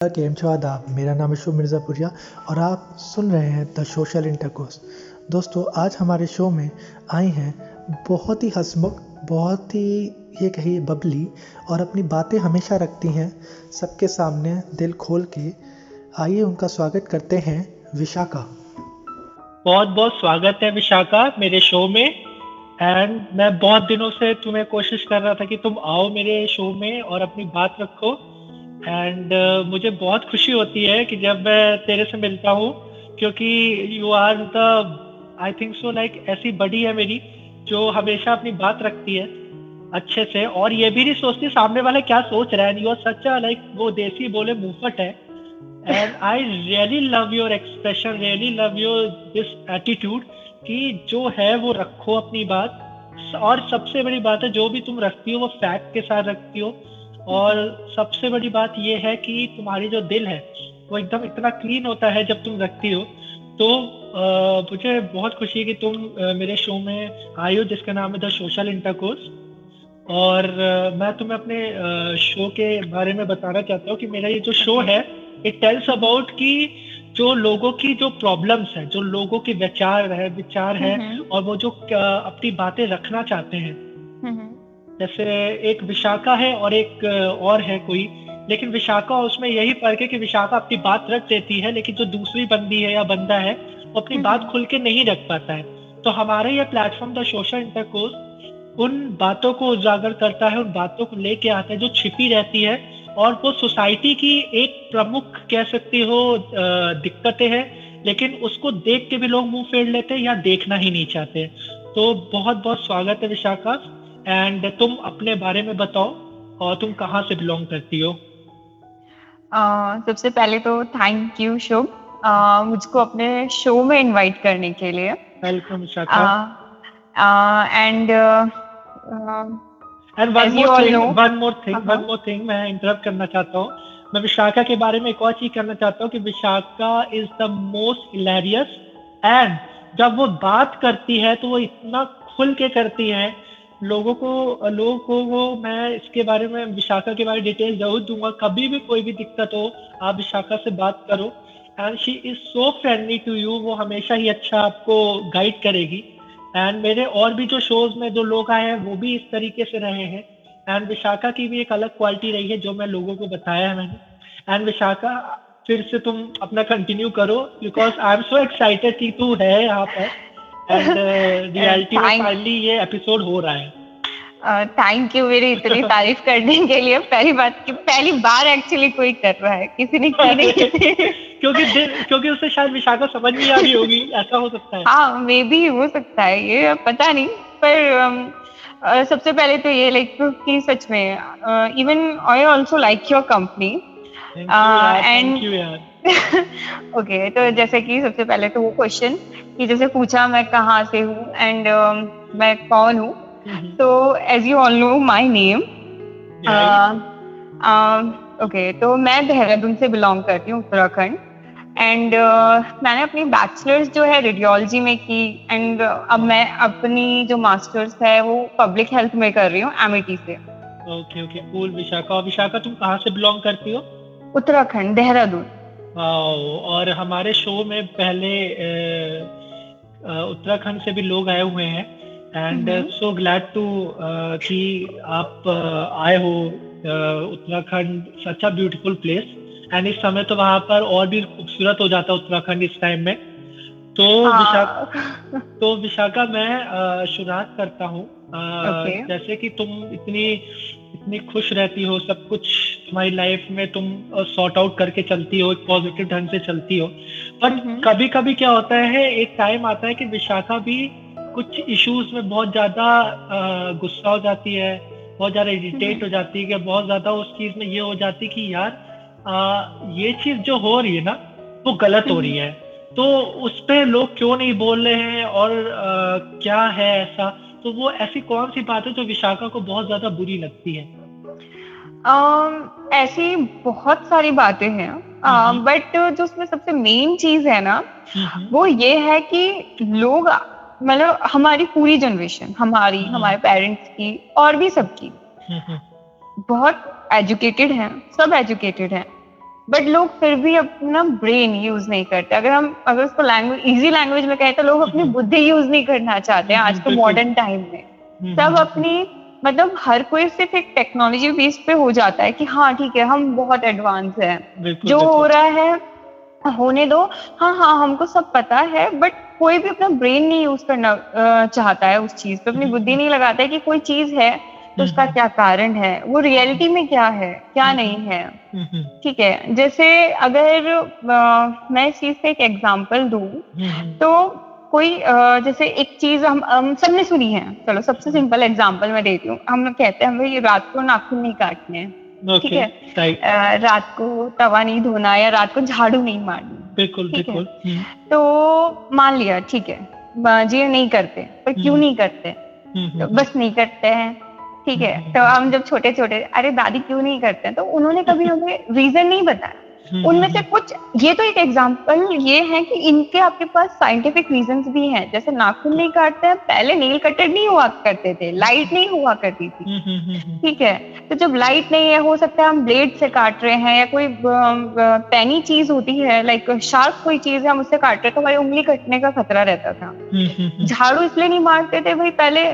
केम छो आदाब मेरा नाम है शुभ मिर्ज़ापुरिया और आप सुन रहे हैं द सोशल इंटरकोर्स। दोस्तों, आज हमारे शो में आई हैं बहुत ही हंसमुख, बहुत ही, ये कहिए, बबली और अपनी बातें हमेशा रखती हैं सबके सामने दिल खोल के। आइए उनका स्वागत करते हैं विशाखा। बहुत बहुत स्वागत है विशाखा मेरे शो में। एंड मैं बहुत दिनों से तुम्हें कोशिश कर रहा था कि तुम आओ मेरे शो में और अपनी बात रखो। एंड uh, मुझे बहुत खुशी होती है कि जब मैं तेरे से मिलता हूँ क्योंकि you are the I think so like ऐसी बड़ी है मेरी जो हमेशा अपनी बात रखती है अच्छे से। और ये भी नहीं सोचती सामने वाला क्या सोच रहा है? यू आर सच लाइक वो देसी बोले मुफट है। And I really love your expression really love your this attitude कि जो है वो रखो अपनी बात। और सबसे बड़ी बात है जो भी तुम रखती हो वो फैक्ट के साथ रखती हो। और सबसे बड़ी बात यह है कि तुम्हारी जो दिल है वो एकदम इतना क्लीन होता है जब तुम रखती हो। तो आ, मुझे बहुत खुशी है कि तुम आ, मेरे शो में आई हो जिसका नाम है द सोशल इंटरकोर्स और आ, मैं तुम्हें अपने शो के बारे में बताना चाहता हूँ कि मेरा ये जो शो है इट टेल्स अबाउट कि जो लोगों की जो प्रॉब्लम्स है जो लोगों के विचार है विचार है और वो जो अपनी बातें रखना चाहते हैं। जैसे एक विशाखा है और एक और है कोई। लेकिन विशाखा उसमें यही फ़र्क है कि विशाखा अपनी बात रख देती है लेकिन जो दूसरी बंदी है या बंदा है वो अपनी बात खुल के नहीं रख पाता है। तो हमारा ये प्लेटफॉर्म द सोशल इंटरकोर्स उन बातों को उजागर करता है उन बातों को लेके आता है जो छिपी रहती है और वो सोसाइटी की एक प्रमुख कह सकती हो दिक्कतें हैं लेकिन उसको देख के भी लोग मुँह फेर लेते हैं या देखना ही नहीं चाहते तो बहुत बहुत स्वागत है विशाखा। एंड तुम अपने बारे में बताओ और तुम कहाँ से बिलोंग करती हो? uh, सबसे पहले तो थैंक यू शुभ। uh, मुझको अपने शो में इनवाइट करने के लिए। Welcome and and one more thing one more thing one more thing मैं इंटरप्ट करना चाहता हूँ। मैं विशाखा के बारे में एक और चीज़ करना चाहता हूँ कि Vishakha is the most hilarious and जब वो बात करती है तो वो इतना खुल के करती है लोगों को लोगों को वो मैं इसके बारे में, विशाखा के बारे में डिटेल ज़रूर दूँगा। कभी भी कोई भी दिक्कत हो, आप विशाखा से बात करो। And she is so friendly to you वो हमेशा ही अच्छा आपको गाइड करेगी। एंड मेरे और भी जो शोज़ में जो लोग आए हैं, वो भी इस तरीके से रहे हैं। एंड विशाखा की भी एक अलग क्वालिटी रही है, जो मैं लोगों को बताया है मैंने। एंड विशाखा, फिर से तुम अपना कंटिन्यू करो because I am so excited कि तू है यहाँ पर। एंड रियलिटी uh, में फाइनली ये एपिसोड हो रहा है। थैंक uh, यू मेरी इतनी तारीफ़ करने के लिए? पहली बात की पहली बार एक्चुअली कोई कर रहा है। किसी ने की नहीं। क्योंकि क्योंकि उसे शायद विशाखा समझ नहीं आ रही होगी। ऐसा हो सकता है। हाँ मे भी हो सकता है। ये पता नहीं। पर um, uh, सबसे पहले तो ये लाइक कि सच में even I also like your company and okay तो जैसे कि सबसे पहले तो वो क्वेश्चन कि जैसे पूछा मैं कहाँ से हूँ एंड uh, मैं कौन हूँ। तो as you all know my name okay तो मैं देहरादून से बिलोंग करती हूँ उत्तराखंड। एंड uh, मैंने अपनी बैचलर्स जो है रेडियोलॉजी में की एंड uh, अब मैं अपनी जो मास्टर्स है वो पब्लिक हेल्थ में कर रही हूँ एमिटी से। Okay okay cool Vishakha Vishakha तुम कहाँ से बिलोंग करती हो? उत्तराखंड देहरादून। और हमारे शो में पहले उत्तराखंड से भी लोग आए हुए हैं। एंड सो ग्लैड टू कि आप uh, आए हो uh, Uttarakhand. Such a beautiful place and इस समय तो वहाँ पर और भी खूबसूरत हो जाता है उत्तराखंड इस टाइम में। तो हाँ। विशाखा तो विशाखा मैं uh, शुरुआत करता हूँ। okay. जैसे कि तुम इतनी इतनी खुश रहती हो सब कुछ तुम्हारी लाइफ में तुम सॉर्ट आउट करके चलती हो एक पॉजिटिव ढंग से चलती हो। पर कभी कभी क्या होता है एक टाइम आता है कि विशाखा भी कुछ इश्यूज़ में बहुत ज़्यादा गुस्सा हो जाती है बहुत ज़्यादा इरिटेट हो जाती है कि बहुत ज़्यादा उस चीज़ में ये हो जाती है कि यार आ, ये चीज़ जो हो रही है ना वो गलत हो रही है। तो उस पर लोग क्यों नहीं बोल रहे हैं और आ, क्या है ऐसा? तो वो ऐसी कौन सी बात है जो विशाखा को बहुत ज़्यादा बुरी लगती है? um, ऐसी बहुत सारी बातें हैं। बट uh, जो उसमें सबसे मेन चीज़ है ना वो ये है कि लोग मतलब हमारी पूरी जनरेशन हमारी। हमारे पेरेंट्स की और भी सबकी। बहुत एजुकेटेड हैं सब एजुकेटेड हैं। बट लोग फिर भी अपना ब्रेन यूज़ नहीं करते। अगर हम अगर उसको लैंग्वेज इजी लैंग्वेज में कहें तो लोग अपनी हम्म। बुद्धि यूज़ नहीं करना चाहते हैं आज के मॉडर्न टाइम में। हम्म, सब अपनी मतलब हर कोई सिर्फ़ एक टेक्नोलॉजी बेस पे हो जाता है कि हाँ ठीक है हम बहुत एडवांस है। जो हो रहा है होने दो। हाँ हाँ हमको सब पता है बट कोई भी अपना ब्रेन नहीं यूज़ करना चाहता है उस चीज़ पे। अपनी बुद्धि नहीं लगाता है कि कोई चीज़ है तो उसका क्या कारण है? वो रियलिटी में क्या है? क्या नहीं है? ठीक है जैसे अगर आ, मैं इस चीज़ का एक एग्ज़ाम्पल दू तो कोई आ, जैसे एक चीज़ हम, हम सबने सुनी है। चलो सबसे सिंपल एग्ज़ाम्पल मैं देती हूँ। हम लोग कहते हैं भाई रात को नाखून नहीं काटने हैं। ठीक है? रात को तवा नहीं धोना या रात को झाड़ू नहीं मारनी। बिल्कुल बिल्कुल। हम्म। तो मान लिया ठीक है जी नहीं करते पर क्यों हम्म। नहीं करते? हम्म, तो बस नहीं करते हैं। ठीक है तो हम जब छोटे छोटे अरे दादी क्यों नहीं करते हैं? तो उन्होंने कभी हमें रीजन नहीं बताया। उनमें हम्म, से हम्म। कुछ ये तो एक एग्जांपल ये है कि इनके आपके पास साइंटिफिक रीजंस भी हैं। जैसे नाखून नहीं काटते हैं पहले नेल कटर नहीं हुआ करते थे लाइट नहीं हुआ करती थी। ठीक है? तो जब लाइट नहीं है हो सकता है हम ब्लेड से काट रहे हैं या कोई पैनी चीज़ होती है लाइक शार्प कोई चीज़ है हम उससे काट रहे तो हमारी उंगली कटने का खतरा रहता था। झाड़ू इसलिए नहीं मारते थे भाई पहले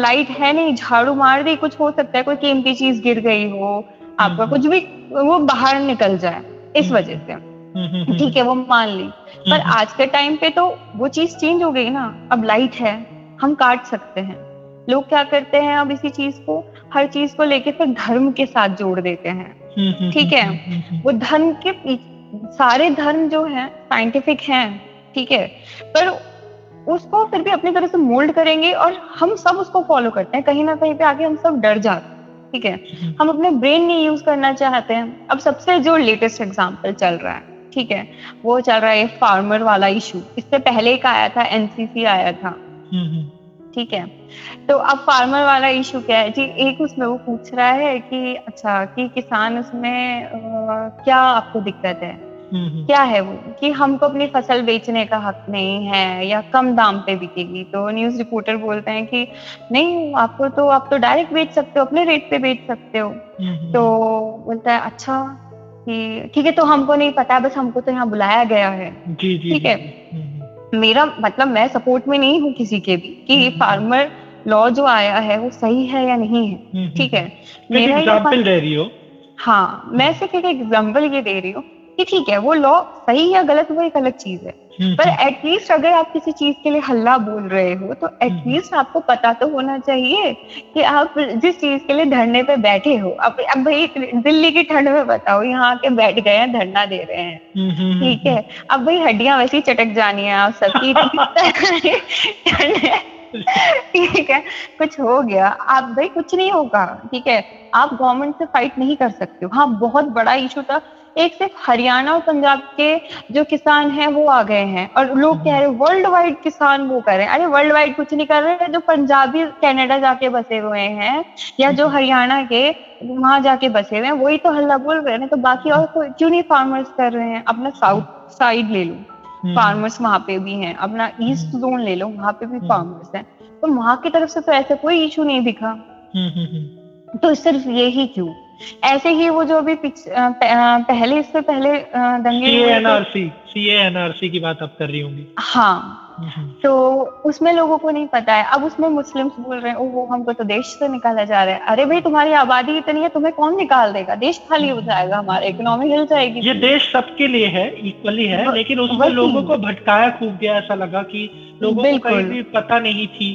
लाइट है नहीं झाड़ू मार दी कुछ हो सकता है कोई कीमती चीज़ गिर गई हो आपका कुछ भी वो बाहर निकल जाए। इस हम्म। वजह से। हम्म, हम्म, ठीक है वो मान ली। पर आज के टाइम पे तो वो चीज़ चेंज हो गई ना। अब लाइट है हम काट सकते हैं। लोग क्या करते हैं अब इसी चीज़ को? हर चीज़ को लेके फिर धर्म के साथ जोड़ देते हैं। ठीक है? वो धर्म के सारे धर्म जो है साइंटिफिक हैं ठीक है? पर उसको फिर भी अपनी तरह से मोल्ड करेंगे और हम सब उसको फॉलो करते हैं। कहीं ना कहीं पे आके हम सब डर जाते हैं। ठीक है? हम्म। हम अपने ब्रेन नहीं यूज़ करना चाहते हैं। अब सबसे जो लेटेस्ट एग्ज़ाम्पल चल रहा है ठीक है? वो चल रहा है फार्मर वाला इशू इससे पहले का आया था एनसीसी आया था। हम्म, हम्म। ठीक है? तो अब फार्मर वाला इशू क्या है? जी एक उसमें वो पूछ रहा है कि अच्छा कि किसान उसमें आ, क्या आपको दिक्कत है? क्या है वो? कि हमको अपनी फ़सल बेचने का हक नहीं है या कम दाम पे बिकेगी। तो न्यूज़ रिपोर्टर बोलते हैं कि नहीं आपको तो आप तो डायरेक्ट बेच सकते हो अपने रेट पे बेच सकते हो। तो बोलता है अच्छा कि ठीक है तो हमको नहीं पता बस हमको तो यहाँ बुलाया गया है। ठीक है? मेरा मतलब मैं सपोर्ट में नहीं हूँ किसी के भी कि फार्मर लॉ जो आया है वो सही है या नहीं है। ठीक है? मेरा एग्ज़ाम्पल दे रही हो? हाँ मैं सिर्फ़ एक एग्ज़ाम्पल ये दे रही हूँ। कि ठीक है वो लॉ सही या गलत वो एक अलग चीज़ है। हम्म, पर एटलीस्ट हम्म। अगर आप किसी चीज़ के लिए हल्ला बोल रहे हो तो एटलीस्ट हम्म, आपको पता तो होना चाहिए कि आप जिस चीज़ के लिए धरने पे बैठे हो अब अब भाई दिल्ली की ठंड में बताओ यहाँ के बैठ गए हैं धरना दे रहे हैं। ठीक है अब भाई हड्डियाँ वैसी चटक जानी है आप सबकी ठीक है कुछ हो गया। आप भाई कुछ नहीं होगा ठीक है। आप गवर्नमेंट से फाइट नहीं कर सकते हो। हाँ बहुत बड़ा इशू था। एक सिर्फ़ हरियाणा और पंजाब के जो किसान हैं वो आ गए हैं। और लोग कह रहे हैं वर्ल्ड वाइड किसान वो कर रहे हैं। अरे वर्ल्ड वाइड कुछ नहीं कर रहे हैं जो पंजाबी कनाडा जाके बसे हुए हैं या जो हरियाणा के वहाँ जाके बसे हुए हैं वही तो हल्ला बोल रहे हैं तो बाकी और क्यों नहीं फार्मर्स कर रहे हैं? अपना साउथ साइड ले लो। फार्मर्स हम्म। वहाँ पे भी हैं अपना ईस्ट हम्म। जोन ले लो वहाँ पे भी फार्मर्स हम्म। हैं। तो वहाँ की तरफ़ से तो ऐसा कोई इशू नहीं दिखा। तो सिर्फ़ ये ही क्यों? ऐसे ही वो जो अभी पहले इससे पहले दंगे एनआरसी सीए एनआरसी की बात आप कर रही होंगी। हाँ। तो उसमें लोगों को नहीं पता है। अब उसमें मुस्लिम्स बोल रहे हैं वो हमको तो देश से निकाला जा रहा है। अरे भाई तुम्हारी आबादी इतनी है तुम्हें कौन निकाल देगा? देश खाली हो जाएगा हमारा इकोनॉमी हिल जाएगी। ये देश सबके लिए है इक्वली है लेकिन उसमें लोगों को भटकाया खूब गया ऐसा लगा कि लोगों को कहीं भी पता नहीं थी।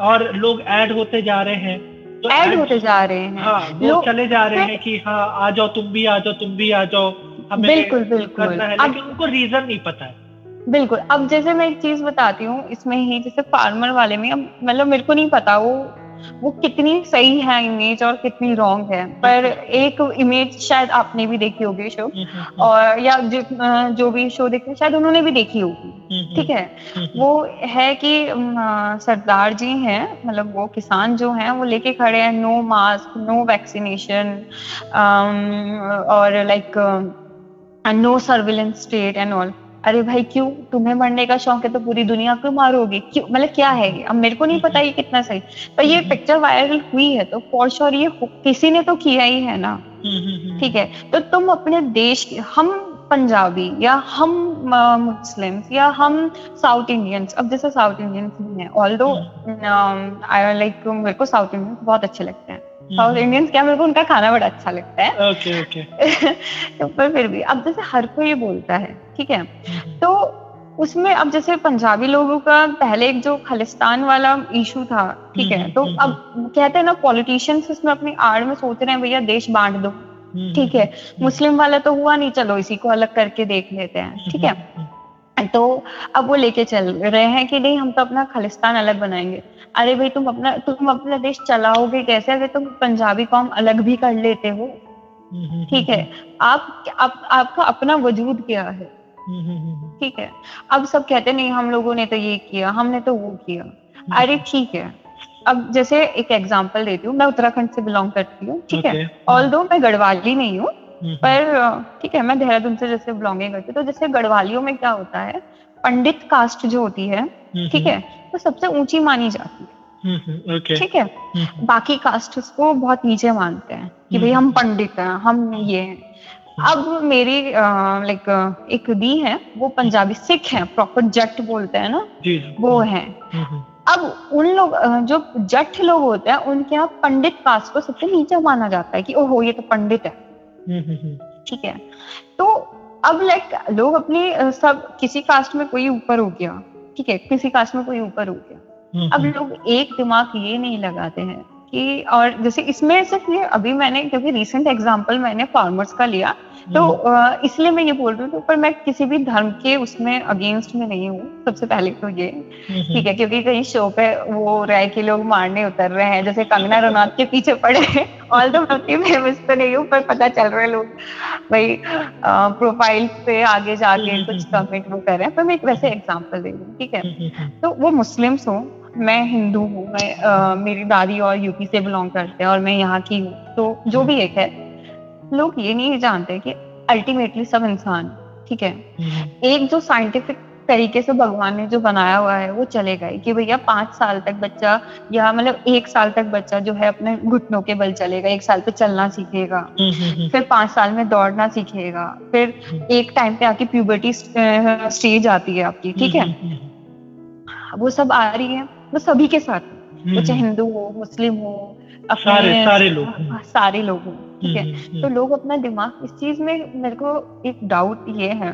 और लोग ऐड होते जा रहे हैं। तो ऐड होते जा रहे हैं। हाँ, लोग चले जा रहे हैं कि हाँ आ जाओ तुम भी आ जाओ तुम भी आ जाओ। हमें बिल्कुल बिल्कुल। है लेकिन उनको रीजन नहीं पता है। बिल्कुल। अब जैसे मैं एक चीज़ बताती हूँ इसमें ही जैसे फार्मर वाले में अब मतलब मेरे को नहीं पता वो वो कितनी सही है इमेज और कितनी रॉन्ग है। पर एक इमेज शायद आपने भी देखी होगी शो हम्म, हम्म, हम्म। और या जो, जो भी शो देखे शायद उन्होंने भी देखी होगी। ठीक है? वो है कि सरदार जी हैं मतलब वो किसान जो हैं वो लेके खड़े हैं नो मास्क नो वैक्सीनेशन और like no surveillance state and all अरे भाई क्यों? तुम्हें मरने का शौक है तो पूरी दुनिया को मारोगे? क्यों? मतलब क्या है अब मेरे को नहीं पता ये कितना सही। पर ये पिक्चर वायरल हुई है तो फॉर श्योर ये किसी ने तो किया ही है ना। ठीक है? तो तुम अपने देश हम पंजाबी या हम मुस्लिम्स या हम साउथ इंडियंस अब जैसे साउथ इंडियंस हैं ऑल दो आई लाइक मेरे को साउथ इंडियंस बहुत अच्छे लगते हैं। साउथ इंडियंस क्या मेरे को उनका खाना बड़ा अच्छा लगता है। Okay okay. तो पर फिर भी अब जैसे हर कोई ये बोलता है ठीक है? तो उसमें अब जैसे पंजाबी लोगों का पहले एक जो खालिस्तान वाला इशू था ठीक है? तो अब कहते हैं ना पॉलिटिशियंस उसमें अपनी आड़ में सोच रहे हैं भैया देश बांट दो। ठीक है? मुस्लिम वाला तो हुआ नहीं चलो इसी को अलग करके देख लेते हैं ठीक है? तो अब वो लेके चल रहे हैं कि नहीं हम तो अपना खालिस्तान अलग बनाएँगे। अरे भाई तुम अपना तुम अपना देश चलाओगे कैसे? अगर तुम पंजाबी कौम अलग भी कर लेते हो ठीक है? आप, आप आपका अपना वजूद क्या है? ठीक है? अब सब कहते नहीं हम लोगों ने तो ये किया हमने तो वो किया। अरे ठीक है। अब जैसे एक एग्जांपल देती हूँ मैं उत्तराखंड से बिलोंग करती हूँ ठीक है? ऑल दो मैं गढ़वाली नहीं हूँ पर ठीक है मैं देहरादून से जैसे बिलोंगिंग करती हूँ तो जैसे गढ़वालियों में क्या होता है पंडित कास्ट जो होती है ठीक है? वो सबसे ऊँची मानी जाती है। ठीक है? बाकी कास्ट उसको बहुत नीचे मानते हैं कि भाई हम पंडित हैं हम ये हैं। अब मेरी लाइक एक दी है वो पंजाबी सिख है प्रॉपर जट बोलते हैं ना? वो है। अब उन लोग जो जट लोग होते हैं उनके यहाँ पंडित कास्ट को सबसे नीचे माना जाता है कि ओहो ये तो पंडित है। ठीक है? तो अब लाइक लोग अपनी सब किसी कास्ट में कोई ऊपर हो गया ठीक है किसी कास्ट में कोई ऊपर हो गया। अब लोग एक दिमाग ये नहीं लगाते हैं कि और जैसे इसमें सिर्फ़ ये अभी मैंने क्योंकि रिसेंट एग्जांपल मैंने फार्मर्स का लिया तो हम्म। इसलिए मैं ये बोल रही हूँ पर मैं किसी भी धर्म के उसमें अगेंस्ट में नहीं हूँ सबसे पहले तो ये। ठीक है क्योंकि कहीं शो पे वो राय के लोग मारने उतर रहे हैं जैसे कंगना रनौत के पीछे पड़े हैं। ऑल दो मैं फ़ेमस तो नहीं हूँ पर पता चल रहे लोग भाई प्रोफ़ाइल पे आगे जाके कुछ कमेंट वो कर रहे हैं। पर मैं एक वैसे एग्ज़ाम्पल दे रही हूँ ठीक है? तो वो मुस्लिम्स हूँ मैं हिंदू हूँ मैं आ, मेरी दादी और यूपी से बिलोंग करते हैं और मैं यहाँ की हूँ। तो जो भी एक है लोग ये नहीं जानते कि अल्टीमेटली सब इंसान ठीक है? हम्म। एक जो साइंटिफिक तरीके से भगवान ने जो बनाया हुआ है वो चले गए कि भैया पाँच साल तक बच्चा या मतलब एक साल तक बच्चा जो है अपने घुटनों के बल चलेगा एक साल पे चलना सीखेगा हम्म, हम्म, फिर पाँच साल में दौड़ना सीखेगा फिर एक टाइम पे आके प्यूबर्टी स्टेज आती है आपकी ठीक है? वो सब आ रही है। वो सभी के साथ। वो चाहे हिंदू हो मुस्लिम हो सारे सारे लोग हाँ, सारे लोग हैं ठीक है? हम्म, हम्म, तो हम्म। लोग अपना दिमाग इस चीज़ में मेरे को एक डाउट ये है।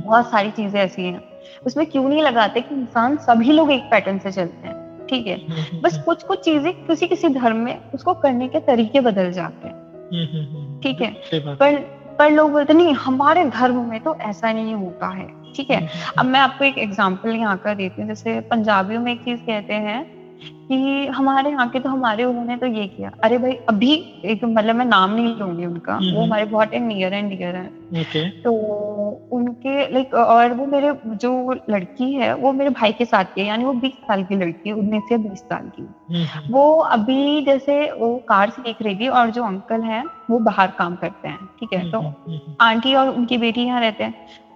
बहुत सारी चीज़ें ऐसी हैं। उसमें क्यों नहीं लगाते कि इंसान सभी लोग एक पैटर्न से चलते हैं ठीक है? बस कुछ कुछ चीज़ें किसी किसी धर्म में उसको करने के तरीके बदल जाते हैं। ठीक है? पर पर लोग बोलते नहीं हमारे धर्म में तो ऐसा नहीं होता है। ठीक है? अब मैं आपको एक एग्ज़ाम्पल यहाँ का देती हूँ। जैसे पंजाबियों में एक चीज़ कहते हैं कि हमारे यहाँ के तो हमारे उन्होंने तो ये किया। अरे भाई अभी एक मतलब मैं नाम नहीं लूँगी उनका। वो हम्म। हमारे बहुत नियर एंड डियर है। तो उनके लाइक और वो मेरे जो लड़की है वो मेरे भाई के साथ की है। यानी वो बीस साल की लड़की है उन्नीस या बीस साल की। हम्म। वो अभी जैसे वो कार सीख रही थी और जो अंकल है वो बाहर काम करते हैं ठीक है? तो हम्म, आंटी और उनकी बेटी यहाँ रहते हैं।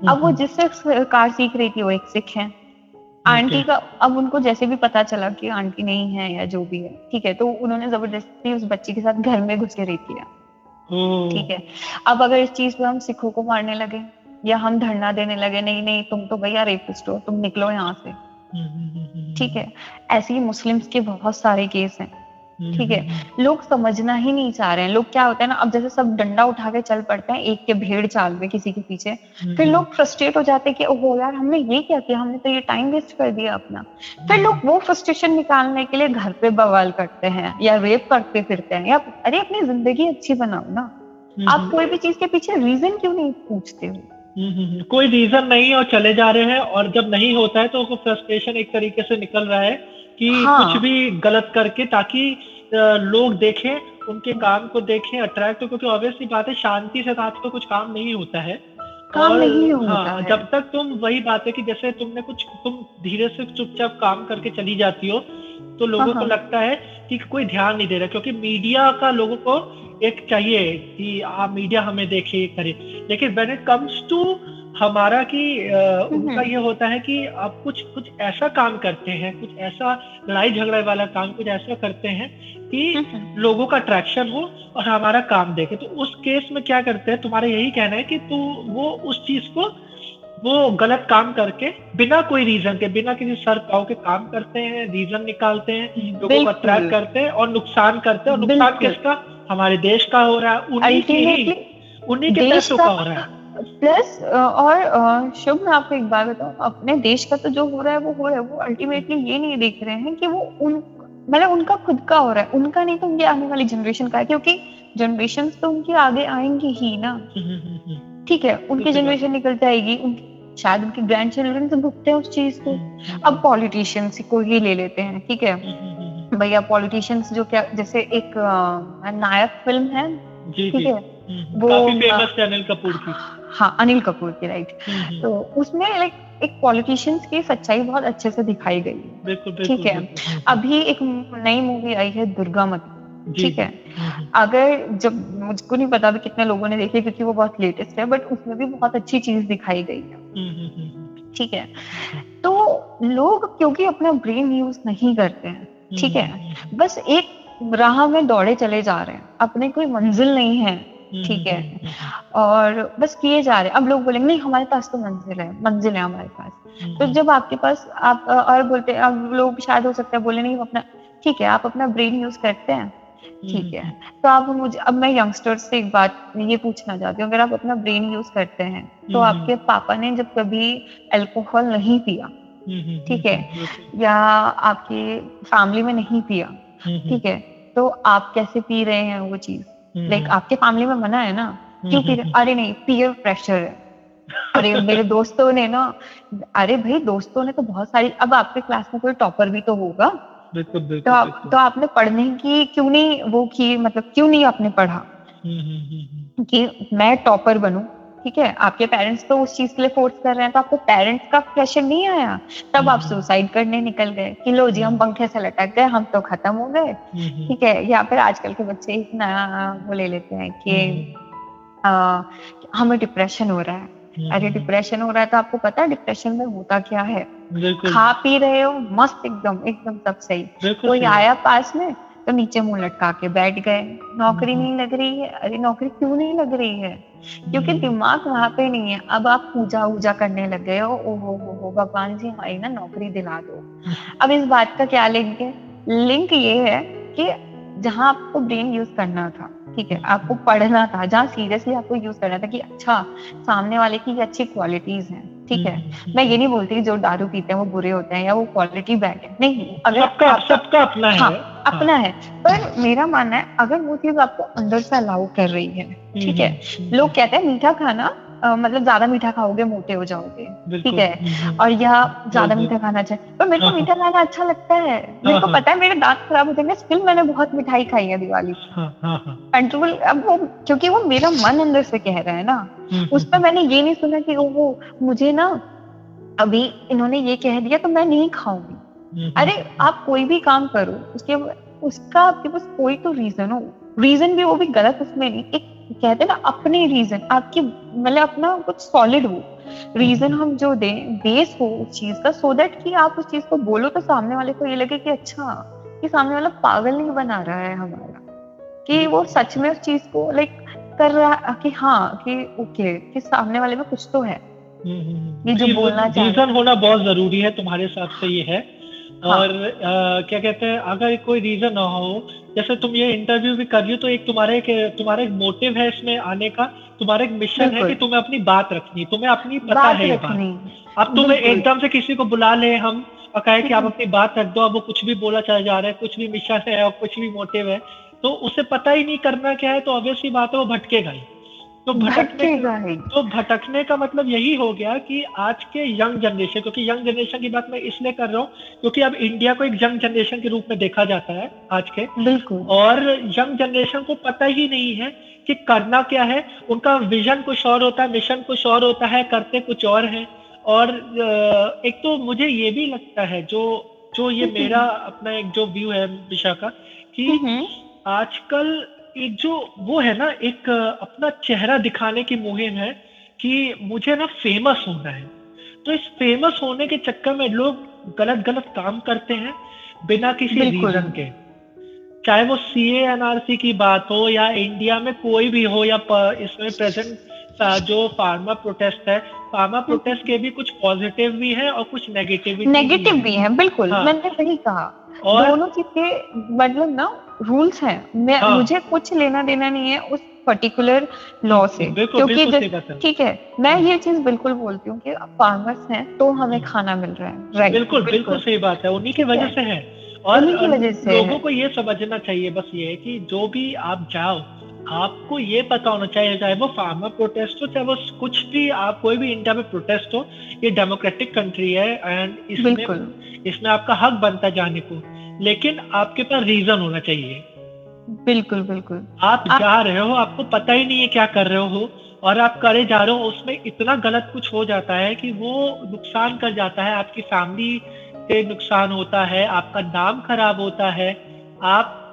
अब वो जिससे कार सीख रही थी वो एक सिख है। आंटी का अब उनको जैसे भी पता चला कि आंटी नहीं है या जो भी है ठीक है तो उन्होंने ज़बरदस्ती उस बच्ची के साथ घर में घुस के रेप किया। ठीक है अब अगर इस चीज़ पे हम सिखों को मारने लगे या हम धरना देने लगे नहीं नहीं तुम तो भैया रेपिस्ट हो तुम निकलो यहाँ से। हम्म, हम्म, हम्म, ठीक है ऐसे ही मुस्लिम्स के बहुत सारे केस हैं। ठीक है? हम्म। लोग समझना ही नहीं चाह रहे हैं। लोग क्या होता है ना अब जैसे सब डंडा उठा के चल पड़ते हैं एक के भेड़ चाल में किसी के पीछे। हम्म, फिर हम्म। लोग फ्रस्ट्रेट हो जाते हैं कि ओहो यार हमने ये क्या किया? हमने तो ये टाइम वेस्ट कर दिया अपना। फिर लोग वो फ्रस्ट्रेशन निकालने के लिए घर पे बवाल करते हैं या रेप करते फिरते हैं। या अरे अपनी ज़िंदगी अच्छी बनाओ ना। आप कोई भी चीज़ के पीछे रीजन क्यों नहीं पूछते हो? कोई रीजन नहीं और चले जा रहे हैं और जब नहीं होता है तो फ्रस्ट्रेशन एक तरीके से निकल रहा है। कि हाँ. कुछ भी गलत करके ताकि लोग देखें उनके काम को देखें अट्रैक्ट हो क्योंकि ऑब्वियसली बात है शांति से साथ को कुछ काम नहीं होता है काम और नहीं होता हाँ है। जब तक तुम वही बात है कि जैसे तुमने कुछ तुम धीरे से चुपचाप काम करके चली जाती हो तो लोगों हाँ, को हाँ। लगता है कि कोई ध्यान नहीं दे रहा क्योंकि मीडिया का लोगों को एक चाहिए कि आ मीडिया हमें देखे करे लेकिन वेन इट कम्स टू हमारा कि उनका ये होता है कि आप कुछ कुछ ऐसा काम करते हैं कुछ ऐसा लड़ाई झगड़े वाला काम कुछ ऐसा करते हैं कि लोगों का अट्रैक्शन हो और हमारा काम देखे। तो उस केस में क्या करते हैं तुम्हारा यही कहना है कि तू वो उस चीज़ को वो गलत काम करके बिना कोई रीजन के बिना किसी सर पाव के काम करते हैं रीजन निकालते हैं लोगों को अट्रैक्ट करते हैं और नुकसान करते हैं। और नुकसान किसका? हमारे देश का हो रहा है। उन्हीं के ही उन्हीं के पैसों का हो रहा है। प्लस और शुभ मैं आपको एक बात बताऊँ अपने देश का तो जो हो रहा है वो हो रहा है वो अल्टीमेटली ये नहीं देख रहे हैं कि वो उन मतलब उनका खुद का हो रहा है उनका नहीं तो उनकी आने वाली जनरेशन का है क्योंकि जनरेशन तो उनकी आगे आएँगी ही ना। ठीक है उनकी जनरेशन निकल जाएगी उनकी शायद उनके ग्रैंड चिल्ड्रन तो भुगते हैं उस चीज़ को। अब पॉलिटिशियंस को ही ले लेते हैं ठीक है। भैया पॉलिटिशियंस जो क्या जैसे एक नायक फ़िल्म है ठीक है वो काफ़ी फ़ेमस है अनिल कपूर की। हाँ अनिल कपूर की राइट तो उसमें लाइक एक पॉलिटिशियंस की सच्चाई बहुत अच्छे से दिखाई गई। है ठीक है? अभी एक नई मूवी आई है दुर्गा मत ठीक है? अगर जब मुझको नहीं पता भी कितने लोगों ने देखी क्योंकि वो बहुत लेटेस्ट है बट उसमें भी बहुत अच्छी चीज़ दिखाई गई है। ठीक है? तो लोग क्योंकि अपना ब्रेन यूज़ नहीं करते हैं ठीक है? बस एक राह में दौड़े चले जा रहे हैं अपने कोई मंजिल नहीं है। ठीक है। हम्म, हम्म, हम्म, और बस किए जा रहे हैं। अब लोग बोलेंगे नहीं हमारे पास तो मंजिल है मंजिल है हमारे पास। तो जब आपके पास आप और बोलते हैं अब लोग शायद हो सकता है बोले नहीं अपना ठीक है आप अपना ब्रेन यूज़ करते हैं। ठीक है। तो आप मुझे अब मैं यंगस्टर्स से एक बात ये पूछना चाहती हूँ अगर आप अपना ब्रेन यूज़ करते हैं तो आपके पापा ने जब कभी अल्कोहल नहीं पिया ठीक है या आपकी फैमिली में नहीं पिया ठीक है तो आप कैसे पी रहे हैं वो चीज़? लाइक हम्म। आपके फैमिली में मना है ना क्यों पी अरे नहीं पीयर प्रेशर है। अरे मेरे दोस्तों ने ना अरे भाई दोस्तों ने तो बहुत सारी अब आपके क्लास में कोई टॉपर भी तो होगा। बिल्कुल बिल्कुल तो आप तो आपने पढ़ने की क्यों नहीं वो की मतलब क्यों नहीं आपने पढ़ा? हम्म, हम्म, कि मैं टॉपर बनूं ठीक है? आपके पेरेंट्स तो उस चीज़ के लिए फोर्स कर रहे हैं तो आपको पेरेंट्स का प्रेशर नहीं आया? तब आप सुसाइड करने निकल गए कि लो जी हम पंखे से लटक गए हम तो खत्म हो गए। ठीक है? या फिर आजकल के बच्चे इतना वो ले लेते हैं कि हमें डिप्रेशन हो रहा है। अरे डिप्रेशन हो रहा है तो आपको पता है डिप्रेशन में होता क्या है? खा पी रहे हो मस्त एकदम एकदम सब सही। कोई आया पास में? तो नीचे मुँह लटका के बैठ गए। नौकरी हम्म। नहीं लग रही है। अरे नौकरी क्यों नहीं लग रही है? क्योंकि हम्म। दिमाग वहाँ पे नहीं है। अब आप पूजा वूजा करने लग गए हो। ओ हो हो भगवान जी हमारी ना नौकरी दिला दो। अब इस बात का क्या लिंक है? लिंक ये है कि जहाँ आपको ब्रेन यूज़ करना था ठीक है आपको पढ़ना था जहाँ सीरियसली आपको यूज़ करना था कि अच्छा सामने वाले की अच्छी क्वालिटीज हैं। ठीक है। हम्म, मैं ये नहीं बोलती जो दारू पीते हैं वो बुरे होते हैं या वो क्वालिटी बैड है। नहीं अगर सबका सबका अपना है। हाँ, अपना हाँ। है। पर मेरा मानना है अगर वो चीज़ आपको अंदर से अलाउ कर रही है ठीक है। हम्म, लोग कहते हैं मीठा खाना मतलब ज़्यादा मीठा खाओगे मोटे हो जाओगे। ठीक है। और यह ज़्यादा मीठा खाना चाहिए पर मेरे को हाँ, हाँ। मीठा खाना अच्छा लगता है। मेरे को हाँ, पता है मेरे दांत खराब हो जाएँगे स्टिल मैंने बहुत मिठाई खाई है दिवाली। कंट्रोल अब वो क्योंकि वो मेरा मन अंदर से कह रहा है ना उस पर मैंने ये नहीं सुना कि वो मुझे ना अभी इन्होंने ये कह दिया तो मैं नहीं खाऊँगी। अरे आप कोई भी काम करो उसके उसका आपके पास कोई तो रीजन हो। रीजन भी वो भी गलत उसमें नहीं एक कहते ना अपने रीजन आपकी मतलब अपना कुछ सॉलिड हो। रीजन हम जो दें बेस हो उस चीज़ का सो दैट कि आप उस चीज़ को बोलो तो सामने वाले को ये लगे कि अच्छा कि सामने वाला पागल नहीं बना रहा है हमारा। कि वो सच में उस चीज़ को लाइक कर रहा कि हाँ कि ओके कि सामने वाले में कुछ तो है। हम्म, हम्म, हम्म। ये जो बोलना चाहिए रीजन होना बहुत ज़रूरी है तुम्हारे हिसाब से ये है। हाँ. और आ, क्या कहते हैं अगर कोई रीजन ना हो जैसे तुम ये इंटरव्यू भी कर रही हो तो एक तुम्हारे एक तुम्हारा एक मोटिव है इसमें आने का। तुम्हारा एक मिशन है कि तुम्हें अपनी बात रखनी तुम्हें अपनी पता है ये बात। अब तुम्हें एकदम से किसी को बुला ले हम और कहे कि आप अपनी बात रख दो अब वो कुछ भी बोला चला जा रहा है कुछ भी मिशन है और कुछ भी मोटिव है तो उसे पता ही नहीं करना क्या है तो ऑब्वियसली बात है वो भटकेगा ही। तो भटकने तो भटकने का मतलब यही हो गया कि आज के यंग जनरेशन क्योंकि यंग जनरेशन की बात मैं इसलिए कर रहा हूँ क्योंकि अब इंडिया को एक यंग जनरेशन के रूप में देखा जाता है आज के। बिल्कुल। और यंग जनरेशन को पता ही नहीं है कि करना क्या है। उनका विजन कुछ और होता है मिशन कुछ और होता है करते कुछ और है। और एक तो मुझे ये भी लगता है जो जो ये मेरा अपना एक जो व्यू है विशाखा कि आजकल एक जो वो है ना एक अपना चेहरा दिखाने की मुहिम है कि मुझे ना फ़ेमस होना है। तो इस फ़ेमस होने के चक्कर में लोग गलत गलत काम करते हैं बिना किसी रीजन के। चाहे वो सी एनआरसी की बात हो या इंडिया में कोई भी हो या इसमें प्रेजेंट जो फार्मा प्रोटेस्ट है फार्मा प्रोटेस्ट हम्म। के भी कुछ पॉजिटिव भी है और कुछ नेगेटिव भी नेगेटिव भी है बिल्कुल हाँ, मैंने सही कहा। और दोनों चीज़ मतलब ना रूल्स हैं। मैं हाँ, मुझे कुछ लेना देना नहीं है उस पर्टिकुलर लॉ से। क्योंकि ठीक है मैं ये चीज़ बिल्कुल बोलती हूँ कि फार्मर्स हैं तो हमें हम्म। खाना मिल रहा है राइट बिल्कुल बिल्कुल सही बात है उन्हीं की वजह से है। और वजह से लोगों को ये समझना चाहिए बस ये कि जो भी आप जाओ आपको ये पता होना चाहिए चाहे वो फार्मर प्रोटेस्ट हो चाहे वो कुछ भी आप कोई भी इंडिया में प्रोटेस्ट हो ये डेमोक्रेटिक कंट्री है एंड इसमें इसमें आपका हक बनता है जाने को। लेकिन आपके पास रीजन होना चाहिए। बिल्कुल बिल्कुल। आप, आप जा रहे हो आपको पता ही नहीं है क्या कर रहे हो और आप करे जा रहे हो उसमें इतना गलत कुछ हो जाता है कि वो नुकसान कर जाता है आपकी फैमिली से नुकसान होता है आपका नाम खराब होता है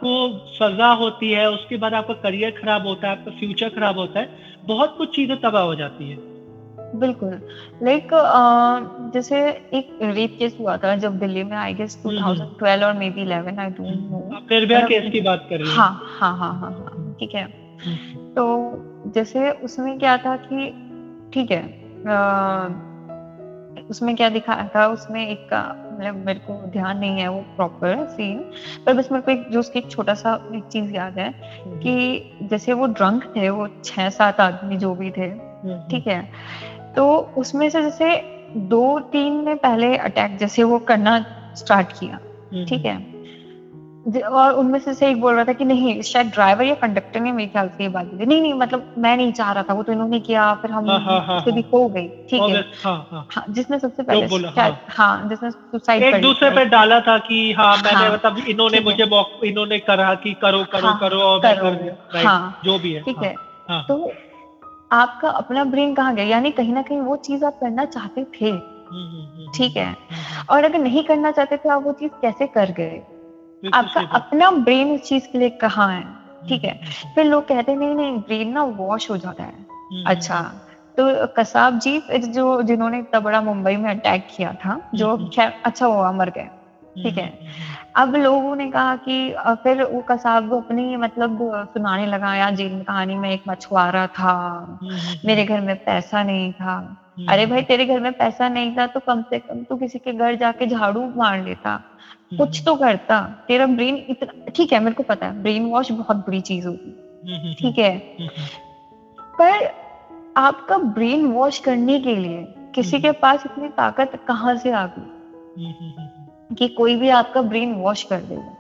आपको सजा होती है उसके बाद आपका करियर खराब होता है आपका फ्यूचर खराब होता है बहुत कुछ चीज़ें तबाह हो जाती है। बिल्कुल। लाइक जैसे एक रेप केस हुआ था जब दिल्ली में आई गेस 2012 और maybe 11 I don't know Nirbhaya case की बात कर रही हाँ। हाँ हाँ हाँ हाँ ठीक है। हम्म। तो जैसे उसमें क्या था कि ठीक है उसमें क्या दिखाया था उसमें एक मतलब मेरे को ध्यान नहीं है वो प्रॉपर सीन पर बस मेरे को एक जो उसकी एक छोटा सा एक चीज़ याद है हम्म। कि जैसे वो ड्रंक थे वो छह सात आदमी जो भी थे हम्म, हम्म। ठीक है तो उसमें से जैसे दो तीन ने पहले अटैक जैसे वो करना स्टार्ट किया ठीक है और उनमें से, से एक बोल रहा था कि नहीं शायद ड्राइवर या कंडक्टर ने मेरे ख्याल से ये बात की नहीं नहीं मतलब मैं नहीं चाह रहा था वो तो इन्होंने किया फिर हम हाँ, हाँ, हाँ, भी हो गई ठीक है। हाँ, हाँ, हाँ, जिसने सबसे पहले शायद हाँ जिसने सुसाइड एक दूसरे पे डाला था कि हाँ मैंने मतलब इन्होंने मुझे इन्होंने करा कि करो करो करो और जो भी है ठीक है तो आपका अपना ब्रेन कहाँ गया? यानी कहीं ना कहीं वो चीज़ आप करना चाहते थे। हम्म, हम्म, हम्म, ठीक है। और अगर नहीं करना चाहते थे आप वो चीज़ कैसे कर गए? आपका अपना ब्रेन उस चीज़ के लिए कहाँ है? ठीक है। फिर लोग कहते हैं नहीं नहीं ब्रेन ना वॉश हो जाता है। हम्म, अच्छा हम्म, हम्म। तो कसाब जी जो जिन्होंने इतना बड़ा मुंबई में अटैक किया था जो अच्छा हुआ मर गए। ठीक है। अब लोगों ने कहा कि फिर वो कसाब अपनी मतलब सुनाने लगा या जेल में कहानी में एक मछुआरा था। मेरे घर में पैसा नहीं था। अरे भाई तेरे घर में पैसा नहीं था तो कम से कम तू किसी के घर जाके झाड़ू मार लेता। कुछ तो करता। तेरा ब्रेन इतना ठीक है मेरे को पता है ब्रेन वॉश बहुत बुरी चीज़ होगी। ठीक है? पर आपका ब्रेन वॉश करने के लिए किसी के पास इतनी ताकत कहाँ से आ गई? कि कोई भी आपका ब्रेन वॉश कर देगा।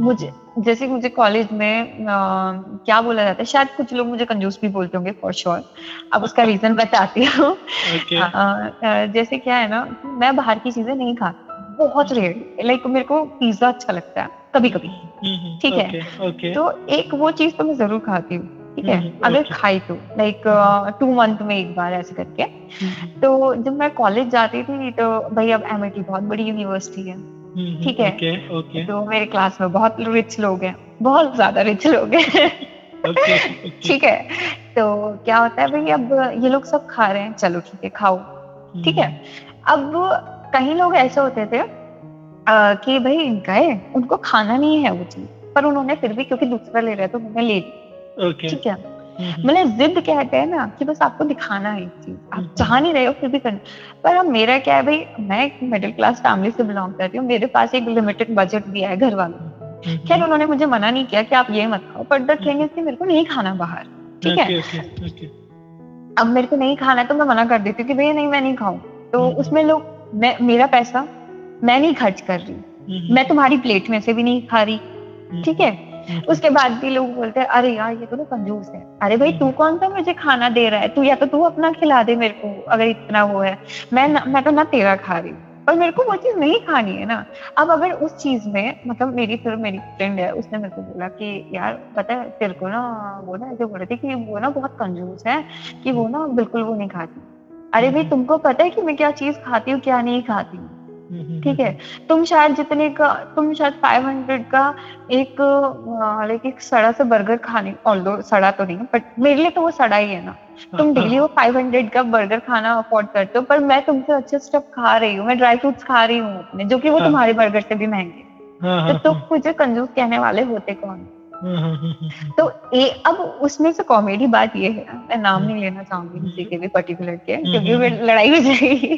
मुझे जैसे मुझे कॉलेज में आ, क्या बोला जाता है शायद कुछ लोग मुझे कंजूस भी बोलते होंगे फॉर श्योर अब उसका रीजन बताती हूँ। Okay. जैसे क्या है ना मैं बाहर की चीज़ें नहीं खाती। बहुत रेयर लाइक मेरे को पिज्जा अच्छा लगता है कभी कभी ठीक है? तो एक वो चीज़ तो मैं ज़रूर खाती हूँ ठीक है? अगर खाई तो लाइक टू मंथ में एक बार ऐसे करके। तो जब मैं कॉलेज जाती थी तो भाई अब एमआईटी बहुत बड़ी यूनिवर्सिटी है। ठीक है? okay, okay. तो मेरे क्लास में बहुत रिच लोग हैं बहुत ज़्यादा रिच लोग हैं। ठीक है? तो क्या होता है भाई अब ये लोग सब खा रहे हैं चलो ठीक है खाओ। ठीक है? अब कई लोग ऐसे होते थे आ, कि भाई गए उनको खाना नहीं है वो चीज़ पर उन्होंने फिर भी क्योंकि दूसरा ले रहे तो उन्होंने ले ली। ठीक है। मतलब जिद कहते हैं ना कि बस आपको दिखाना है चीज़ आप। चाह नहीं रहे हो फिर भी करना। पर अब मेरा क्या है भाई मैं एक मिडिल क्लास फैमिली से बिलोंग करती हूँ मेरे पास एक लिमिटेड बजट भी है घर वालों। खैर उन्होंने मुझे मना नहीं किया कि आप ये मत खाओ बट द थिंग कि मेरे को नहीं खाना बाहर ठीक है? अब मेरे को नहीं खाना है तो मैं मना कर देती हूँ कि भैया नहीं मैं नहीं खाऊं। तो उसमें लोग मैं मेरा पैसा मैं नहीं खर्च कर रही। हम्म। मैं तुम्हारी प्लेट में से भी नहीं खा रही। हम्म। ठीक है? हम्म। उसके बाद भी लोग बोलते हैं अरे यार ये तो ना कंजूस है। अरे भाई तू कौन सा मुझे खाना दे रहा है? तू या तो तू अपना खिला दे मेरे को अगर इतना वो है। मैं न, मैं तो ना तेरा खा रही पर मेरे को वो चीज़ नहीं खानी है ना। अब अगर उस चीज़ में मतलब मेरी फिर मेरी फ्रेंड है उसने मेरे को बोला कि यार पता है तेरे को ना वो ना ऐसे बोल रही थी कि वो ना बहुत कंजूस है कि वो ना बिल्कुल वो नहीं खाती। अरे भाई तुमको पता है कि मैं क्या चीज़ खाती हूँ क्या नहीं खाती हूँ? ठीक है? तुम शायद जितने का तुम शायद 500 का एक लाइक एक सड़ा से बर्गर खाने ऑल्दो सड़ा तो नहीं है बट मेरे लिए तो वो सड़ा ही है ना। तुम डेली वो 500 का बर्गर खाना अफोर्ड करते हो पर मैं तुमसे अच्छे स्टफ़ खा रही हूँ मैं ड्राई फ्रूट्स खा रही हूँ अपने जो कि वो हाँ। तुम्हारे बर्गर से भी महँगे हाँ, तो तुम मुझे कंजूस कहने वाले होते कौन? तो ए, अब उसमें से कॉमेडी बात ये है मैं नाम नहीं लेना चाहूँगी किसी के भी पर्टिकुलर के क्योंकि फिर लड़ाई हो जाएगी।